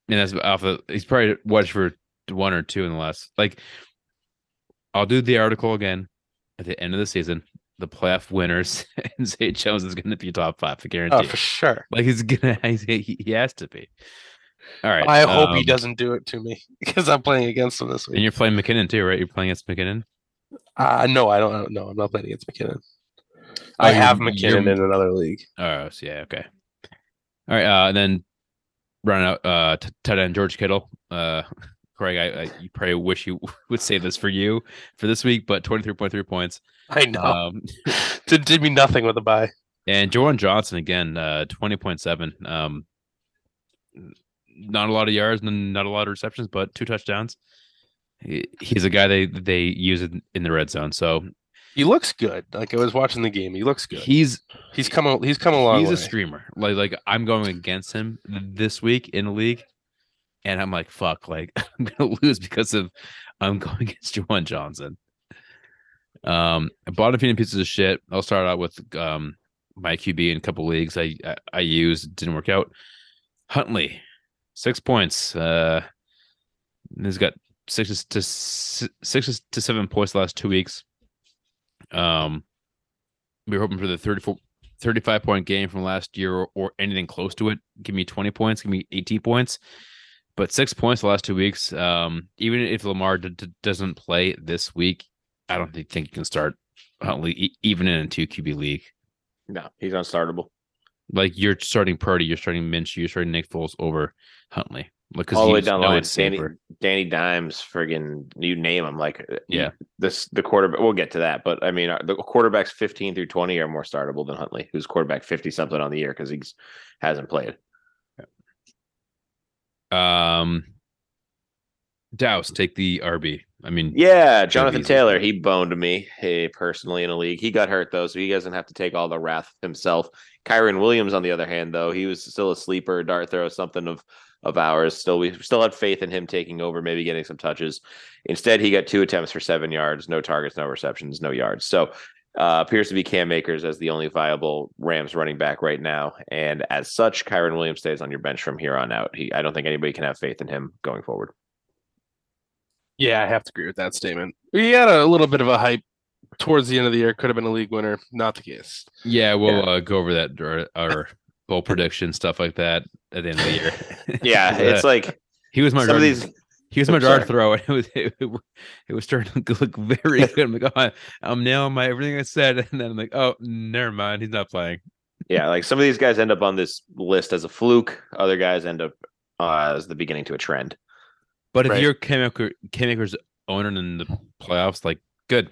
And that's off the he's probably watched for one or two in the last like I'll do the article again at the end of the season. The playoff winners and Zay Jones is gonna be top five, I guarantee. Oh, for sure. like he's gonna he, he has to be. All right. I hope he um, doesn't do it to me because I'm playing against him this week. And you're playing McKinnon too, right? You're playing against McKinnon. Uh, no, I don't. Know. I'm not playing against McKinnon. Oh, I have McKinnon in another league. Oh, so yeah, okay. All right, uh, and then run out uh t- tight end George Kittle. Uh Craig, I, I you probably wish you would say this for you for this week, but 23.3 points. I know. Um did, did me nothing with a buy. and Juwan Johnson again, uh 20.7. Um not a lot of yards and not a lot of receptions, but two touchdowns. He, he's a guy they they use in, in the red zone. So He looks good. Like I was watching the game. He looks good. he's he's come. a- He's come a long he's way. a streamer. Like like I'm going against him this week in the league, and I'm like, fuck, like I'm gonna lose because of I'm going against Juwan Johnson. Um, bottom feeding pieces of shit. I'll start out with um my QB in a couple leagues. I I, I used didn't work out. Huntley, six points. Uh, he's got six to six to seven points the last two weeks. Um, we were hoping for the 34, 35 point game from last year or, or, anything close to it. Give me 20 points, give me 18 points. But six points the last two weeks. Um, even if Lamar d- d- doesn't play this week, I don't think you can start Huntley even in a two QB league. No, he's unstartable. Like you're starting Purdy, you're starting Minshew, you're starting Nick Foles over Huntley. Like, all the way down the line, Danny, Danny Dimes, friggin' you name them. Like, uh, yeah, this the quarterback. We'll get to that, but I mean, uh, the quarterbacks 15 through 20 are more startable than Huntley, who's quarterback 50 something on the year because he hasn't played. Um, Douse take the RB. I mean, yeah, Jonathan Taylor, he boned me hey, personally in a league. He got hurt though, so he doesn't have to take all the wrath himself. Kyren Williams, on the other hand, though, he was still a sleeper, dart throw, something of of ours. Still, we still had faith in him taking over, maybe getting some touches. Instead, he got two attempts for seven yards, no targets, no receptions, no yards. So uh, appears to be Cam Akers as the only viable Rams running back right now, and as such, Kyren Williams stays on your bench from here on out. He, I don't think anybody can have faith in him going forward. Yeah, I have to agree with that statement. We had a little bit of a hype towards the end of the year. Could have been a league winner. Not the case. Yeah, we'll yeah. Uh, go over that our, our bowl prediction stuff like that at the end of the year. yeah, it's like he was my some of these. He was my dart throw, and it was it, it, was starting to look very good. I'm like, oh, I'm nailing my everything I said, and then I'm like, oh, never mind, he's not playing. Yeah, like some of these guys end up on this list as a fluke. Other guys end up uh, as the beginning to a trend. But if right. you're Cam Akers owner in the playoffs, like good,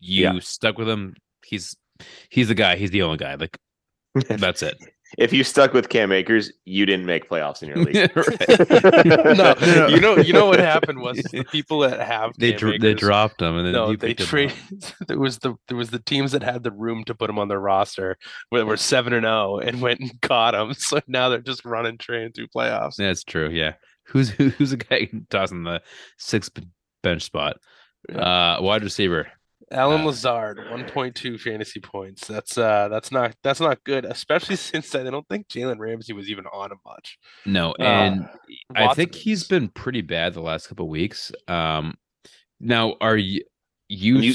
you yeah. stuck with him. He's he's the guy. He's the only guy. Like that's it. If you stuck with Cam Akers, you didn't make playoffs in your league. no, no, no, you know, you know what happened was the people that have they dr- they dropped them, and then no, they traded. There was the there was the teams that had the room to put them on their roster, where were seven and zero, oh and went and got them. So now they're just running train through playoffs. That's true. Yeah, Who's who's a guy tossing the sixth bench spot? Uh, wide receiver. Allen uh, Lazard, 1.2 fantasy points. That's uh that's not that's not good, especially since I don't think Jalen Ramsey was even on him much. No, uh, and uh, I think he's been pretty bad the last couple weeks. Um now are you you, you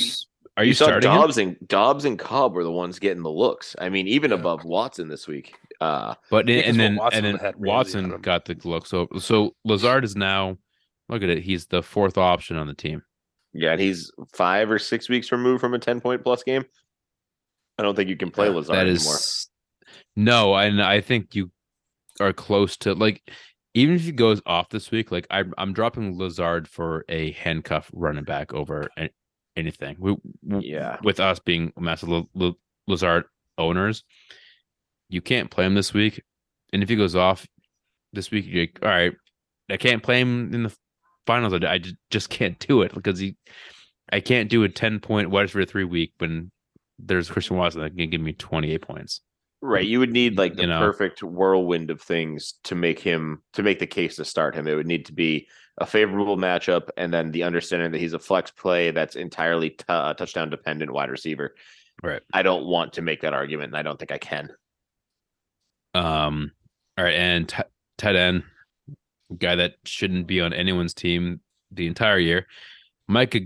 are you, you starting Doubs him? and Doubs and Cobb were the ones getting the looks. I mean, even yeah. above Watson this week. Uh, but and then Watson and then Watson got the look. So so Lazard is now look at it. He's the fourth option on the team. Yeah, and he's five or six weeks removed from a ten point plus game. I don't think you can play Lazard that is, anymore. No, and I think you are close to like even if he goes off this week, like I'm I'm dropping Lazard for a handcuff running back over anything. We, yeah, with us being massive Lazard owners, you can't play him this week. And if he goes off this week, you're like, all right, I can't play him in the finals. I just can't do it because he, I can't do a 10 point wide for three week when there's Christian Watson that can give me 28 points. Right. You would need like the you know? perfect whirlwind of things to make him, to make the case to start him. It would need to be a favorable matchup and then the understanding that he's a flex play that's entirely t- uh, touchdown dependent wide receiver. Right. I don't want to make that argument and I don't think I can. Um, all right, and t- tight end, guy that shouldn't be on anyone's team the entire year, Micah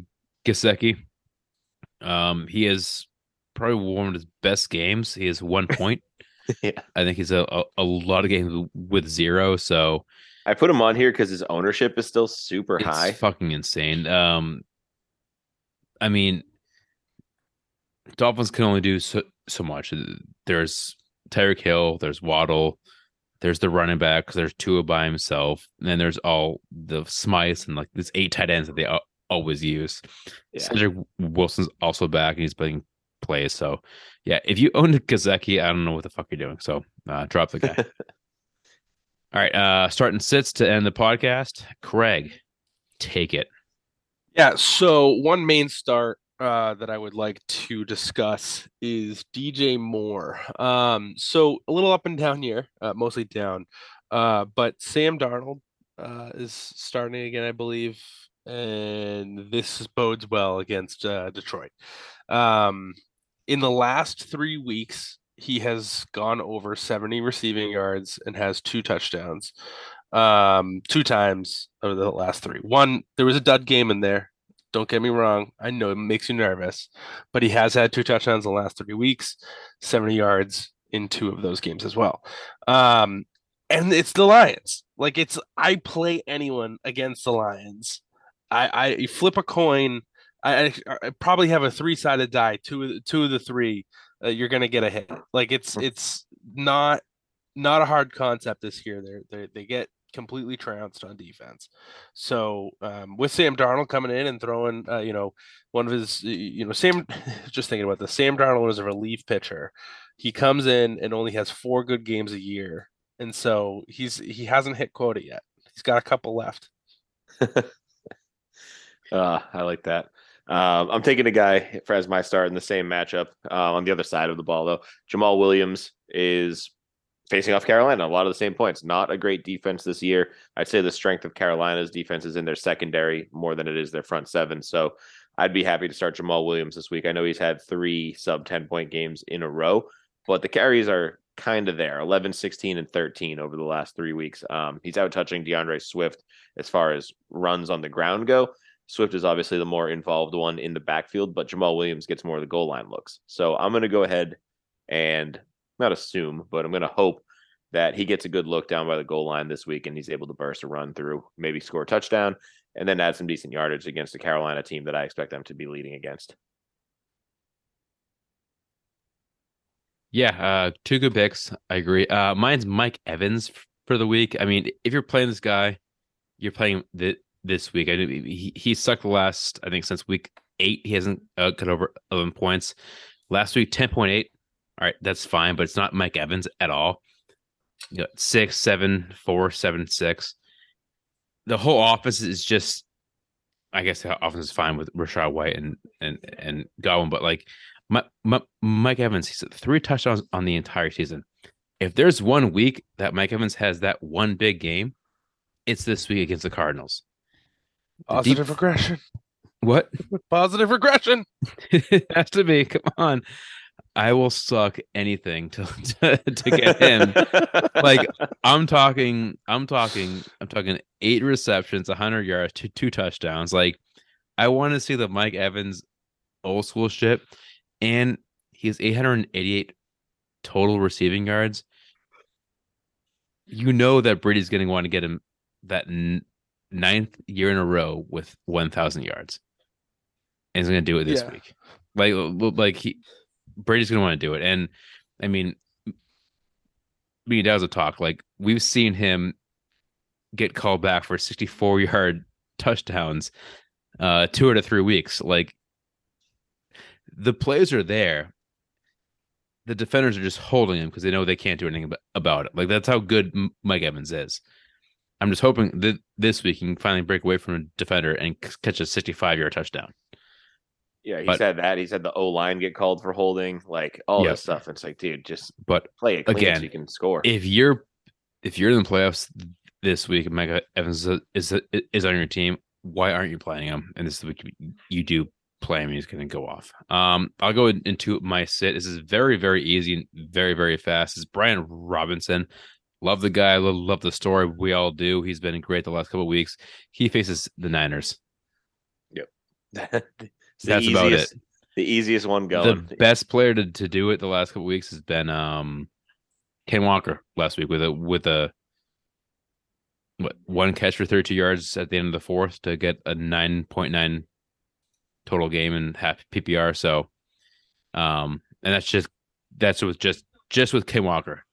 Gesicki. Um, he has probably one of his best games. He has one point. yeah. I think he's a, a, a lot of games with zero. So I put him on here because his ownership is still super high. Fucking insane. Um, I mean, Dolphins can only do so so much. There's Tyreek Hill, there's Waddle, there's the running back because there's Tua by himself, and then there's all the Smythes and like these eight tight ends that they always use. Yeah. Cedric Wilson's also back and he's playing plays. So yeah, if you own Gesicki, I don't know what the fuck you're doing. So uh, drop the guy. all right, uh starting sits to end the podcast. Craig, take it. Yeah, so one main start uh, that I would like to discuss is DJ Moore. Um, so a little up and down here, uh, mostly down. Uh, but Sam Darnold uh, is starting again, I believe, and this bodes well against uh, Detroit. Um, in the last three weeks, he has gone over 70 receiving yards and has two touchdowns um two times over the last three. One there was a dud game in there. Don't get me wrong. I know it makes you nervous, but he has had two touchdowns in the last 3 weeks, 70 yards in two of those games as well. Um and it's the Lions. Like it's I play anyone against the Lions. I I flip a coin. I, I, I probably have a three sided die. Two of the, two of the three, uh, you're gonna get a hit. Like it's it's not not a hard concept this year. They they they get completely trounced on defense. So um, with Sam Darnold coming in and throwing, uh, you know, one of his, you know, Sam, just thinking about this, Sam Darnold was a relief pitcher. He comes in and only has four good games a year and so he's he hasn't hit quota yet. He's got a couple left. uh, I like that. Um, I'm taking a guy for as my start in the same matchup uh, on the other side of the ball, though. Jamaal Williams is facing off Carolina. A lot of the same points. Not a great defense this year. I'd say the strength of Carolina's defense is in their secondary more than it is their front seven. So I'd be happy to start Jamaal Williams this week. I know he's had three sub 10 point games in a row, but the carries are kind of there 11 16 and 13 over the last three weeks um, he's out touching d'andre swift as far as runs on the ground go swift is obviously the more involved one in the backfield but Jamaal williams gets more of the goal line looks so i'm going to go ahead and not assume but i'm going to hope that he gets a good look down by the goal line this week and he's able to burst a run through maybe score a touchdown and then add some decent yardage against a carolina team that i expect them to be leading against Yeah, uh, two good picks. I agree. Uh, mine's Mike Evans for the week. I mean, if you're playing this guy, you're playing th- this week. I he he sucked the last. I think since week eight, he hasn't uh, cut over eleven points. Last week, ten point eight. All right, that's fine, but it's not Mike Evans at all. You know, six, seven, four, seven, six. The whole office is just. I guess the offense is fine with Rachaad White and and and Godwin, but like my, my, Mike Evans, he's three touchdowns on the entire season. If there's one week that Mike Evans has that one big game, it's this week against the Cardinals. Positive deep... regression. What? Positive regression. it has to be. Come on. I will suck anything to to, to get him. like I'm talking, I'm talking, I'm talking eight receptions, hundred yards, two two touchdowns. Like I want to see the Mike Evans old school shit and he has 888 total receiving yards. You know that Brady's going to want to get him that n- ninth year in a row with 1,000 yards, and he's going to do it this yeah. week. Like, like he Brady's going to want to do it, and I mean, me and Daz a talk. Like we've seen him get called back for 64 yard touchdowns uh two out of three weeks. Like the plays are there. The defenders are just holding him because they know they can't do anything about it. Like that's how good Mike Evans is. I'm just hoping that this week he can finally break away from a defender and catch a 65 yard touchdown. Yeah, he but, said that. He said the O line get called for holding, like all yep. this stuff. It's like, dude, just but play it again. So you can score. If you're if you're in the playoffs this week, and Mike Evans is, is on your team, why aren't you playing him? And this is what you do play him, he's going to go off. Um, I'll go into my sit. This is very, very easy and very, very fast. It's Brian Robinson. Love the guy. Love, love the story. We all do. He's been great the last couple weeks. He faces the Niners. Yep. That's easiest, about it. The easiest one going. The best player to, to do it the last couple weeks has been um Ken Walker last week with a with a what one catch for 32 yards at the end of the fourth to get a 9.9 total game and half PPR. So, um, and that's just that's with just just with Ken Walker.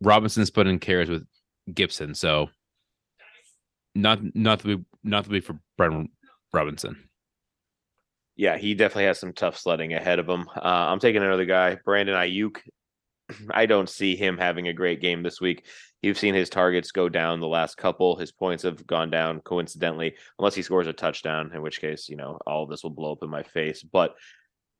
Robinson's put in carries with Gibson, so not not to be not to be for Brian Robinson. Yeah, he definitely has some tough sledding ahead of him. Uh, I'm taking another guy, Brandon Aiyuk. I don't see him having a great game this week. You've seen his targets go down the last couple. His points have gone down coincidentally, unless he scores a touchdown, in which case, you know, all this will blow up in my face. But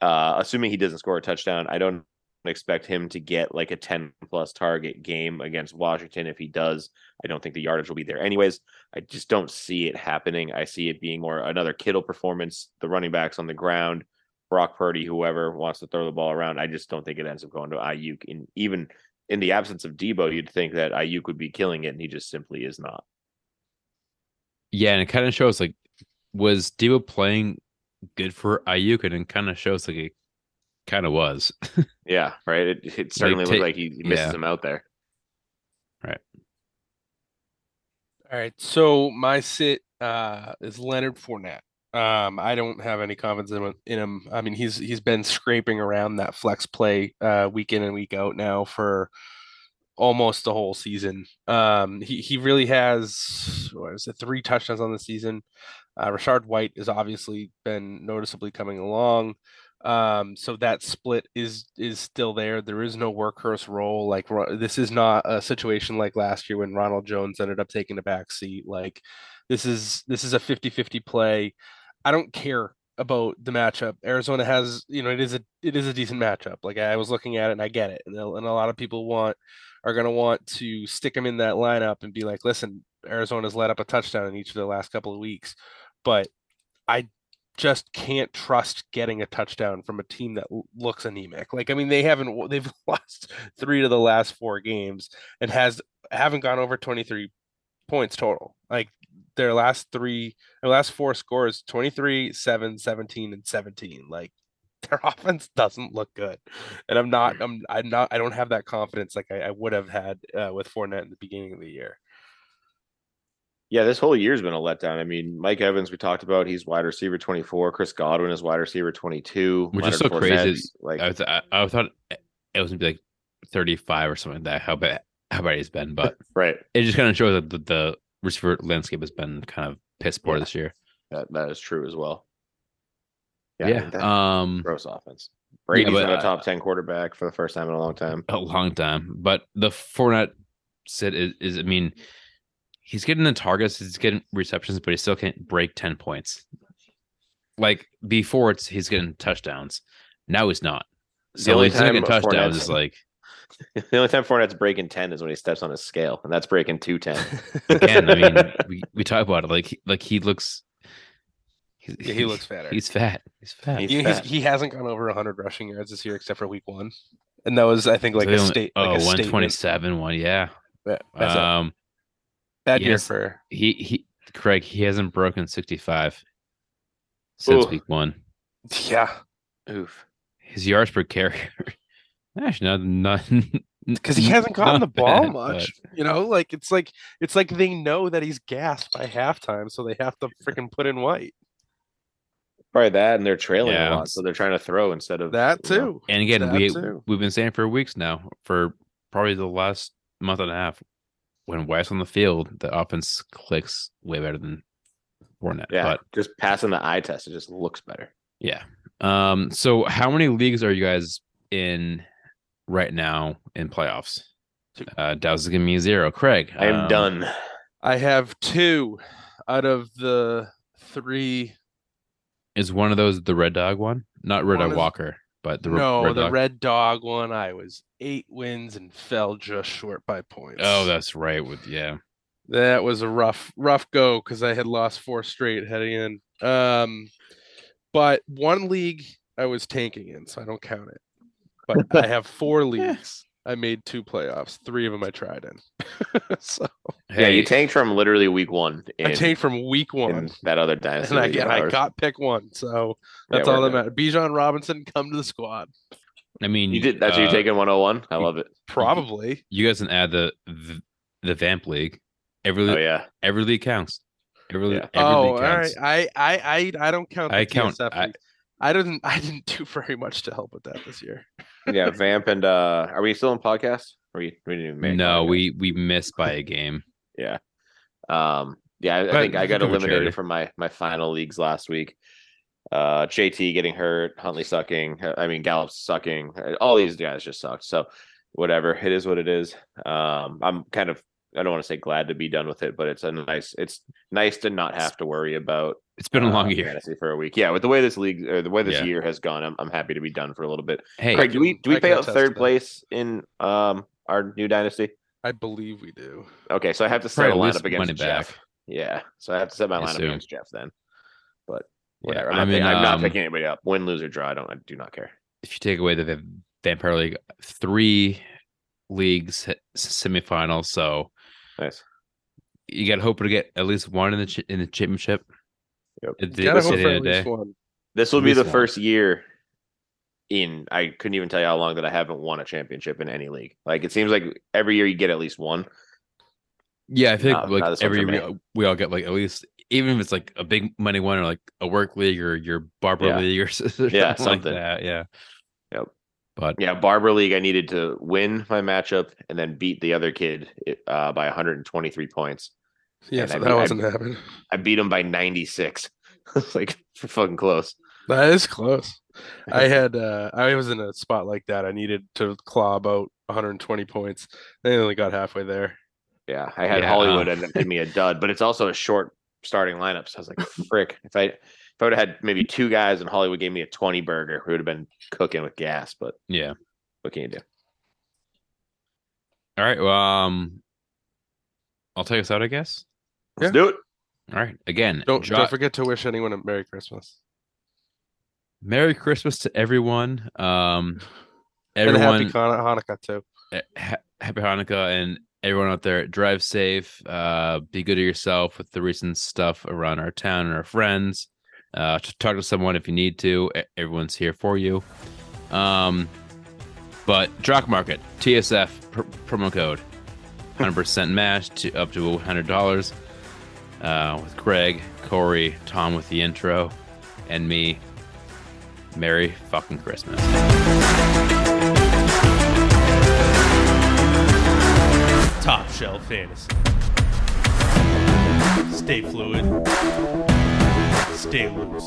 uh, assuming he doesn't score a touchdown, I don't expect him to get like a 10 plus target game against Washington. If he does, I don't think the yardage will be there anyways. I just don't see it happening. I see it being more another Kittle performance, the running backs on the ground, Brock Purdy, whoever wants to throw the ball around. I just don't think it ends up going to Aiyuk. In even in the absence of Deebo, you'd think that Aiyuk would be killing it, and he just simply is not. Yeah, and it kind of shows like was Deebo playing good for Aiyuk, and it kind of shows like it kind of was. Yeah, right. It, it certainly ta- looked like he, he misses yeah. him out there. Right. All right. So my sit uh, is Leonard Fournette. Um, I don't have any confidence in him, in him. I mean, he's he's been scraping around that flex play uh, week in and week out now for almost the whole season. Um, he he really has what is it three touchdowns on the season. Uh, Rachaad White has obviously been noticeably coming along. Um, so that split is is still there. There is no workhorse role. Like this is not a situation like last year when Ronald Jones ended up taking a back seat. Like this is this is a 50-50 play. I don't care about the matchup. Arizona has, you know, it is a it is a decent matchup. Like I was looking at it and I get it. And, a- and a lot of people want are going to want to stick him in that lineup and be like, listen, Arizona's let up a touchdown in each of the last couple of weeks, but I just can't trust getting a touchdown from a team that looks anemic. Like I mean, they haven't they've lost three to the last four games and has haven't gone over 23 points total. Like their last three their last four scores 23, 7, 17 and 17. Like their offense doesn't look good. And I'm not I'm I'm not I don't have that confidence like I, I would have had uh, with Fournette in the beginning of the year. Yeah, this whole year's been a letdown. I mean, Mike Evans, we talked about, he's wide receiver 24. Chris Godwin is wide receiver 22. Which is Leonard so crazy. Like, I, th- I, I thought it was gonna be like 35 or something like that. How bad how bad he's been, but right. it just kind of shows that the, the receiver landscape has been kind of piss poor Yeah. this year. That, that is true as well. Yeah. mean, um, gross offense. Brady's but, not a uh, top 10 quarterback for the first time in a long time. a long time. But the Fournette sit is, is I mean, he's getting the targets, he's getting receptions, but he still can't break 10 points. Like before it's he's getting touchdowns. Now he's not. The only he's not getting time touchdowns Fournette's- is like The only time Fournette's breaking 10 is when he steps on a scale, and that's breaking 210. again, I mean, we, we talk about it like like he looks Yeah, he looks fatter. He's fat. He's fat. He's You know, he's, fat. he hasn't gone over 100 rushing yards this year except for week one. And that was, I think, like So a only- state. oh, like a statement. 127 one, yeah. Yeah, that's Um bad year yes. for. he he Craig, he hasn't broken 65 since Ooh. week one. Yeah, Oof. His yards per carry. Actually, not none. because he hasn't gotten not the ball bad, much. You know, like it's like it's like they know that he's gassed by halftime, so they have to freaking put in White. Probably that, and they're trailing Yeah. a lot, so they're trying to throw instead of That you know, too. And again, That we too. we've been saying for weeks now, for probably the last month and a half, when White's on the field, the offense clicks way better than Fournette. Yeah, But just passing the eye test, it just looks better. yeah. Um. So, how many leagues are you guys in right now in playoffs? Two. Uh, Dow's giving me zero. Craig, I am um, done. I have two out of the three. Is one of those the Red Dog one? Not Red One Dog is- Walker, but the no, Red the Dog. Red Dog one. I was eight wins and fell just short by points. Oh, that's right. With yeah, That was a rough, rough go because I had lost four straight heading in. Um, but one league I was tanking in, so I don't count it. But I have four leagues. I made two playoffs. Three of them I tried in. so yeah, you tanked from literally week one. In, I tanked from week one, that other dynasty. and I, and I got pick one. So that's we're all that matters. Bijan Robinson, come to the squad. I mean, You did. That's what uh, you're taking 101. I love it. Probably. You guys can add the the, the Vamp League. Every Oh yeah, every league counts. Every, Yeah. every oh, league all right. I, I, I, I don't count. The I count- TSF I- league. I didn't. I didn't do very much to help with that this year. yeah. Vamp and uh, are we still in podcast? Or we we didn't even make No, we we missed by a game. Yeah. Um. Yeah, I, I think I got eliminated it. from my my final leagues last week. Uh, JT getting hurt, Huntley sucking. I mean, Gallup sucking. All these guys just sucked. So, whatever. It is what it is. Um, I'm kind of. I don't want to say glad to be done with it, but it's a nice. It's nice to not have to worry about. It's been a long uh, year. fantasy for a week. Yeah, with the way this league or the way this Yeah. year has gone, I'm I'm happy to be done for a little bit. Hey, Craig, do we do we I pay out third place in um our new dynasty? I believe we do. Okay, so I have to set a Probably lose lineup against money Jeff. back. Yeah, so I have to set my I lineup assume. against Jeff then. But Whatever. Yeah, I'm, not, I mean, pick- I'm not um, picking anybody up. Win, lose, or draw. I don't. I do not care. If you take away the Va- Vampire League, three leagues hit semifinals, so Nice. you got to hope to get at least one in the ch- in the championship. Yep. At the, Gotta the hope for at the least one. This will At be the one. first year in I couldn't even tell you how long that I haven't won a championship in any league. Like it seems like every year you get at least one. Yeah, I think No, like not every year we, we all get like at least even if it's like a big money one or like a work league or your barber Yeah. league or something Yeah, like something. that. Yeah. Yep. But Yeah, Barber League. I needed to win my matchup and then beat the other kid uh, by 123 points. Yeah, And so I that mean, I- wasn't happening. I beat him by 96. it's like fucking close. That is close. I had uh I was in a spot like that. I needed to claw about 120 points. I only got halfway there. Yeah, I had Yeah, Hollywood end up giving me a dud, but it's also a short starting lineup. So I was like, frick. If I if I would have had maybe two guys and Hollywood gave me a 20 burger, we would have been cooking with gas. But yeah. what can you do? All right. Well, um, I'll take us out, I guess. Let's Yeah. do it. All right. Again, Don't dro- don't forget to wish anyone a Merry Christmas. Merry Christmas to everyone. Um, And everyone, happy Hana- Hanukkah too. eh, ha- happy Hanukkah, and everyone out there, drive safe. Uh, be good to yourself with the recent stuff around our town and our friends. Uh, to talk to someone if you need to. Everyone's here for you. Um, but Drock Market TSF pr- promo code, hundred percent match to up to hundred dollars. Uh, with Craig, Corey, Tom with the intro, and me. Merry fucking Christmas. Top shelf fantasy. Stay fluid. Stay loose.